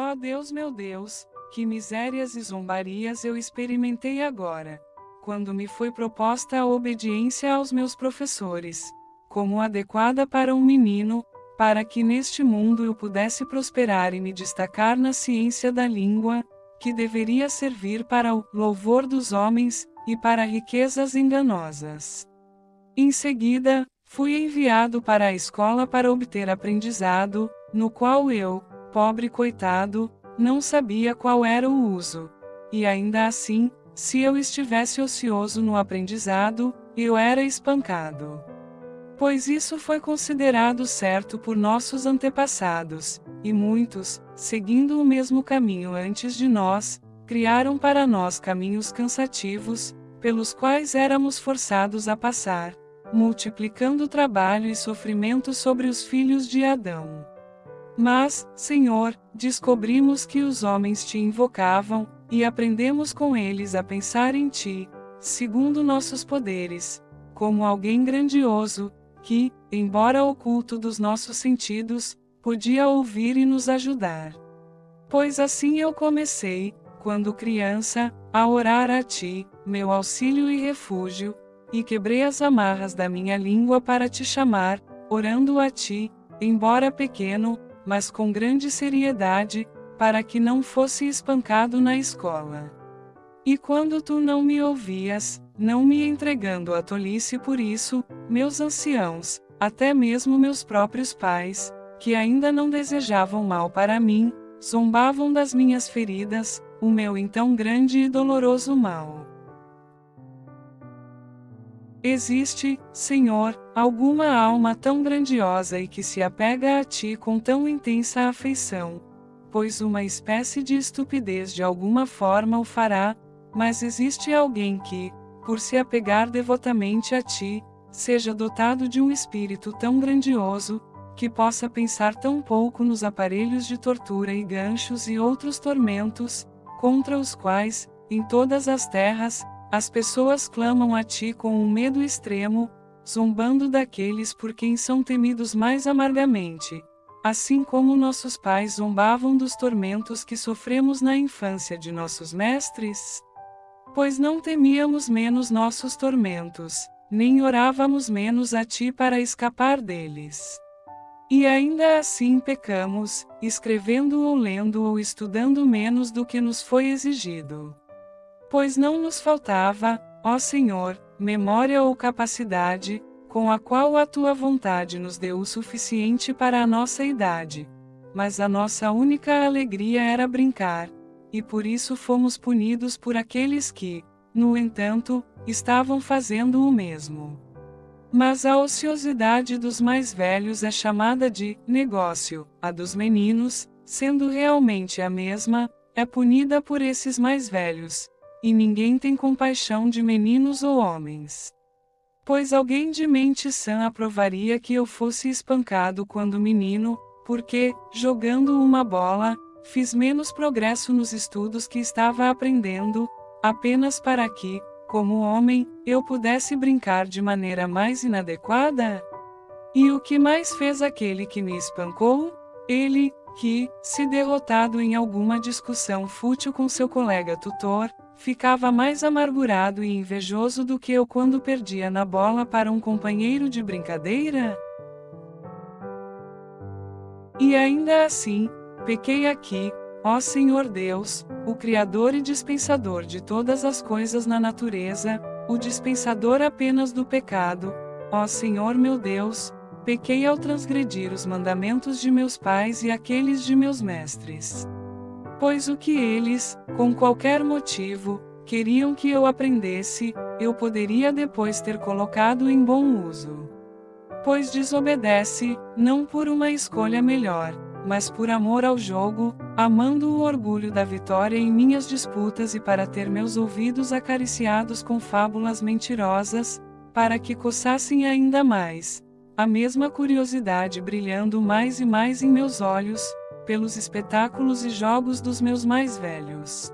Ó Deus meu Deus, que misérias e zombarias eu experimentei agora, quando me foi proposta a obediência aos meus professores, como adequada para um menino, para que neste mundo eu pudesse prosperar e me destacar na ciência da língua, que deveria servir para o louvor dos homens e para riquezas enganosas. Em seguida, fui enviado para a escola para obter aprendizado, no qual eu, pobre coitado, não sabia qual era o uso. E ainda assim, se eu estivesse ocioso no aprendizado, eu era espancado. Pois isso foi considerado certo por nossos antepassados, e muitos, seguindo o mesmo caminho antes de nós, criaram para nós caminhos cansativos, pelos quais éramos forçados a passar, multiplicando trabalho e sofrimento sobre os filhos de Adão. Mas, Senhor, descobrimos que os homens te invocavam, e aprendemos com eles a pensar em ti, segundo nossos poderes, como alguém grandioso, que, embora oculto dos nossos sentidos, podia ouvir e nos ajudar. Pois assim eu comecei, quando criança, a orar a ti, meu auxílio e refúgio, e quebrei as amarras da minha língua para te chamar, orando a ti, embora pequeno, mas com grande seriedade, para que não fosse espancado na escola. E quando tu não me ouvias, não me entregando à tolice por isso, meus anciãos, até mesmo meus próprios pais, que ainda não desejavam mal para mim, zombavam das minhas feridas, o meu então grande e doloroso mal. Existe, Senhor, alguma alma tão grandiosa e que se apega a ti com tão intensa afeição? Pois uma espécie de estupidez de alguma forma o fará, mas existe alguém que, por se apegar devotamente a ti, seja dotado de um espírito tão grandioso, que possa pensar tão pouco nos aparelhos de tortura e ganchos e outros tormentos, contra os quais, em todas as terras, as pessoas clamam a ti com um medo extremo, zombando daqueles por quem são temidos mais amargamente. Assim como nossos pais zombavam dos tormentos que sofremos na infância de nossos mestres? Pois não temíamos menos nossos tormentos, nem orávamos menos a ti para escapar deles. E ainda assim pecamos, escrevendo ou lendo ou estudando menos do que nos foi exigido. Pois não nos faltava, ó Senhor, memória ou capacidade, com a qual a tua vontade nos deu o suficiente para a nossa idade. Mas a nossa única alegria era brincar, e por isso fomos punidos por aqueles que, no entanto, estavam fazendo o mesmo. Mas a ociosidade dos mais velhos é chamada de negócio, a dos meninos, sendo realmente a mesma, é punida por esses mais velhos, e ninguém tem compaixão de meninos ou homens. Pois alguém de mente sã aprovaria que eu fosse espancado quando menino, porque, jogando uma bola, fiz menos progresso nos estudos que estava aprendendo, apenas para que, como homem, eu pudesse brincar de maneira mais inadequada? E o que mais fez aquele que me espancou? Ele, que, se derrotado em alguma discussão fútil com seu colega tutor, Ficava mais amargurado e invejoso do que eu quando perdia na bola para um companheiro de brincadeira? E ainda assim, pequei aqui, ó Senhor Deus, o Criador e dispensador de todas as coisas na natureza, o dispensador apenas do pecado, ó Senhor meu Deus, pequei ao transgredir os mandamentos de meus pais e aqueles de meus mestres. Pois o que eles, com qualquer motivo, queriam que eu aprendesse, eu poderia depois ter colocado em bom uso. Pois desobedece, não por uma escolha melhor, mas por amor ao jogo, amando o orgulho da vitória em minhas disputas e para ter meus ouvidos acariciados com fábulas mentirosas, para que coçassem ainda mais. A mesma curiosidade brilhando mais e mais em meus olhos, pelos espetáculos e jogos dos meus mais velhos.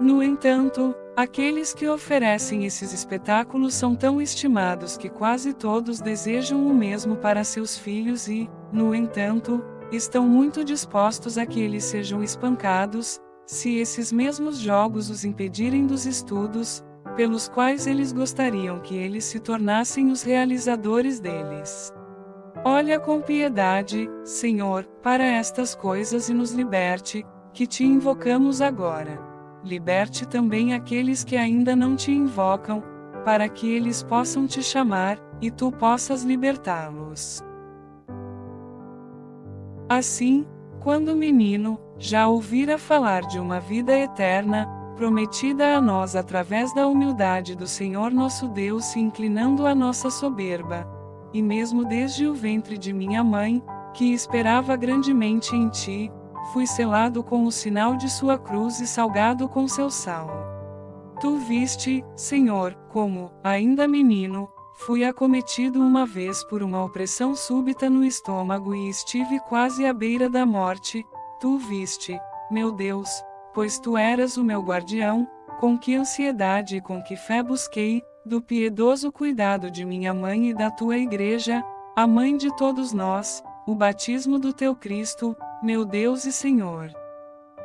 No entanto, aqueles que oferecem esses espetáculos são tão estimados que quase todos desejam o mesmo para seus filhos e, no entanto, estão muito dispostos a que eles sejam espancados, se esses mesmos jogos os impedirem dos estudos, pelos quais eles gostariam que eles se tornassem os realizadores deles. Olha com piedade, Senhor, para estas coisas e nos liberte, que te invocamos agora. Liberte também aqueles que ainda não te invocam, para que eles possam te chamar, e tu possas libertá-los. Assim, quando menino, já ouvira falar de uma vida eterna, prometida a nós através da humildade do Senhor nosso Deus se inclinando à nossa soberba, e mesmo desde o ventre de minha mãe, que esperava grandemente em ti, fui selado com o sinal de sua cruz e salgado com seu sal. Tu viste, Senhor, como, ainda menino, fui acometido uma vez por uma opressão súbita no estômago e estive quase à beira da morte, tu viste, meu Deus, pois tu eras o meu guardião, com que ansiedade e com que fé busquei, do piedoso cuidado de minha mãe e da tua igreja, a mãe de todos nós, o batismo do teu Cristo, meu Deus e Senhor.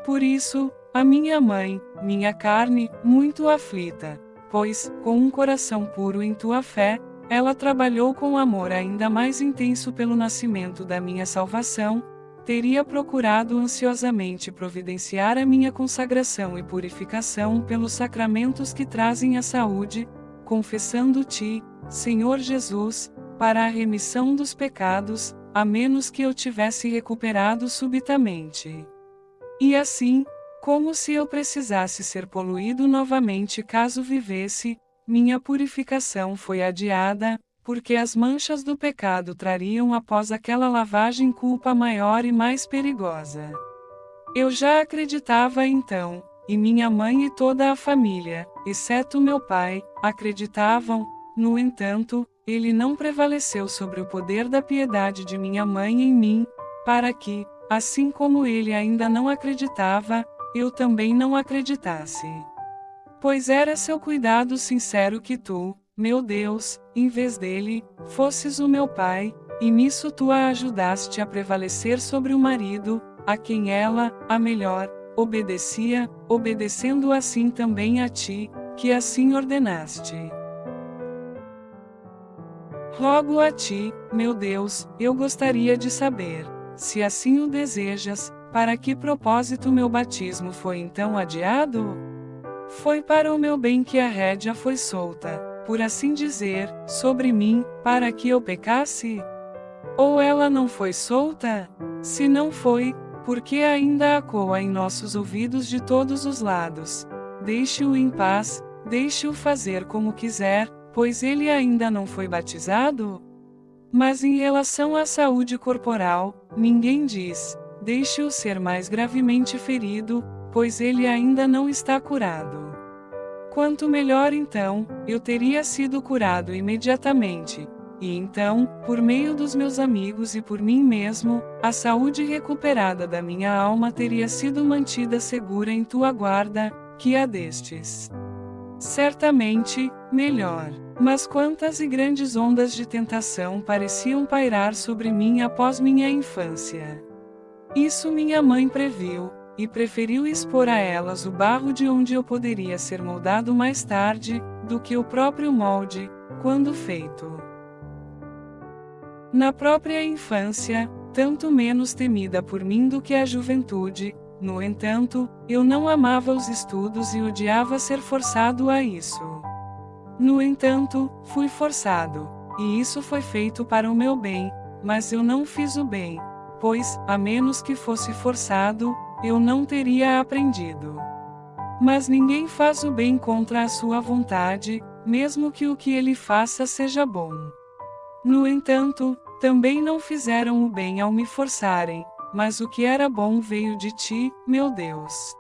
Por isso, a minha mãe, minha carne, muito aflita, pois, com um coração puro em tua fé, ela trabalhou com amor ainda mais intenso pelo nascimento da minha salvação, teria procurado ansiosamente providenciar a minha consagração e purificação pelos sacramentos que trazem a saúde, confessando-te, Senhor Jesus, para a remissão dos pecados, a menos que eu tivesse recuperado subitamente. E assim, como se eu precisasse ser poluído novamente caso vivesse, minha purificação foi adiada, porque as manchas do pecado trariam após aquela lavagem culpa maior e mais perigosa. Eu já acreditava então, e minha mãe e toda a família, exceto meu pai, acreditavam, no entanto, ele não prevaleceu sobre o poder da piedade de minha mãe em mim, para que, assim como ele ainda não acreditava, eu também não acreditasse. Pois era seu cuidado sincero que tu, meu Deus, em vez dele, fosses o meu pai, e nisso tu a ajudaste a prevalecer sobre o marido, a quem ela, a melhor, obedecia, obedecendo assim também a ti, que assim ordenaste. Rogo a ti, meu Deus, eu gostaria de saber, se assim o desejas, para que propósito meu batismo foi então adiado? Foi para o meu bem que a rédea foi solta, por assim dizer, sobre mim, para que eu pecasse? Ou ela não foi solta? Se não foi, porque ainda acoa em nossos ouvidos de todos os lados. Deixe-o em paz, deixe-o fazer como quiser, pois ele ainda não foi batizado? Mas em relação à saúde corporal, ninguém diz: deixe-o ser mais gravemente ferido, pois ele ainda não está curado. Quanto melhor então, eu teria sido curado imediatamente. E então, por meio dos meus amigos e por mim mesmo, a saúde recuperada da minha alma teria sido mantida segura em tua guarda, que a destes. Certamente, melhor. Mas quantas e grandes ondas de tentação pareciam pairar sobre mim após minha infância. Isso minha mãe previu, e preferiu expor a elas o barro de onde eu poderia ser moldado mais tarde, do que o próprio molde, quando feito. Na própria infância, tanto menos temida por mim do que a juventude, no entanto, eu não amava os estudos e odiava ser forçado a isso. No entanto, fui forçado, e isso foi feito para o meu bem, mas eu não fiz o bem, pois, a menos que fosse forçado, eu não teria aprendido. Mas ninguém faz o bem contra a sua vontade, mesmo que o que ele faça seja bom. No entanto, também não fizeram o bem ao me forçarem, mas o que era bom veio de ti, meu Deus.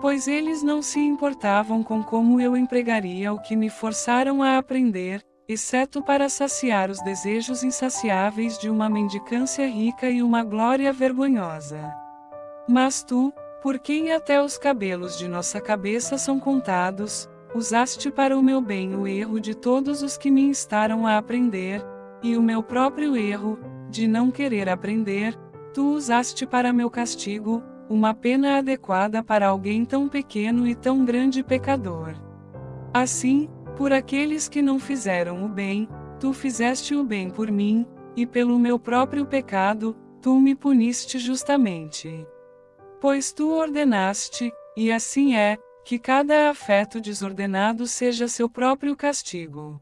Pois eles não se importavam com como eu empregaria o que me forçaram a aprender, exceto para saciar os desejos insaciáveis de uma mendicância rica e uma glória vergonhosa. Mas tu, por quem até os cabelos de nossa cabeça são contados, usaste para o meu bem o erro de todos os que me instaram a aprender, e o meu próprio erro, de não querer aprender, tu usaste para meu castigo, uma pena adequada para alguém tão pequeno e tão grande pecador. Assim, por aqueles que não fizeram o bem, tu fizeste o bem por mim, e pelo meu próprio pecado, tu me puniste justamente. Pois tu ordenaste, e assim é, que cada afeto desordenado seja seu próprio castigo.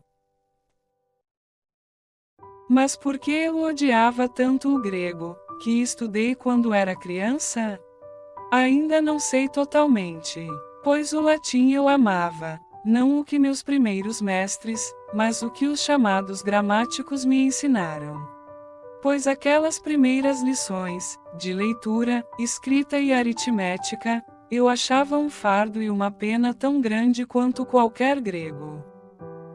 Mas por que eu odiava tanto o grego, que estudei quando era criança? Ainda não sei totalmente, pois o latim eu amava, não o que meus primeiros mestres, mas o que os chamados gramáticos me ensinaram. Pois aquelas primeiras lições, de leitura, escrita e aritmética, eu achava um fardo e uma pena tão grande quanto qualquer grego.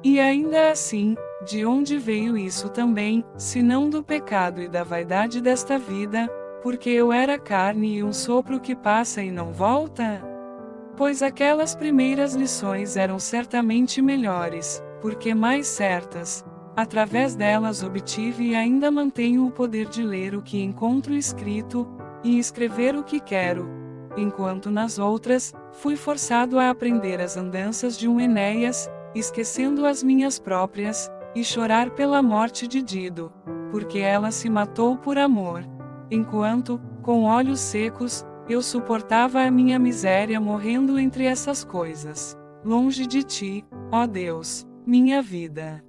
E ainda assim, de onde veio isso também, se não do pecado e da vaidade desta vida, porque eu era carne e um sopro que passa e não volta? Pois aquelas primeiras lições eram certamente melhores, porque mais certas. Através delas obtive e ainda mantenho o poder de ler o que encontro escrito, e escrever o que quero, enquanto nas outras, fui forçado a aprender as andanças de um Enéas, esquecendo as minhas próprias, e chorar pela morte de Dido, porque ela se matou por amor. Enquanto, com olhos secos, eu suportava a minha miséria morrendo entre essas coisas. Longe de ti, ó Deus, minha vida.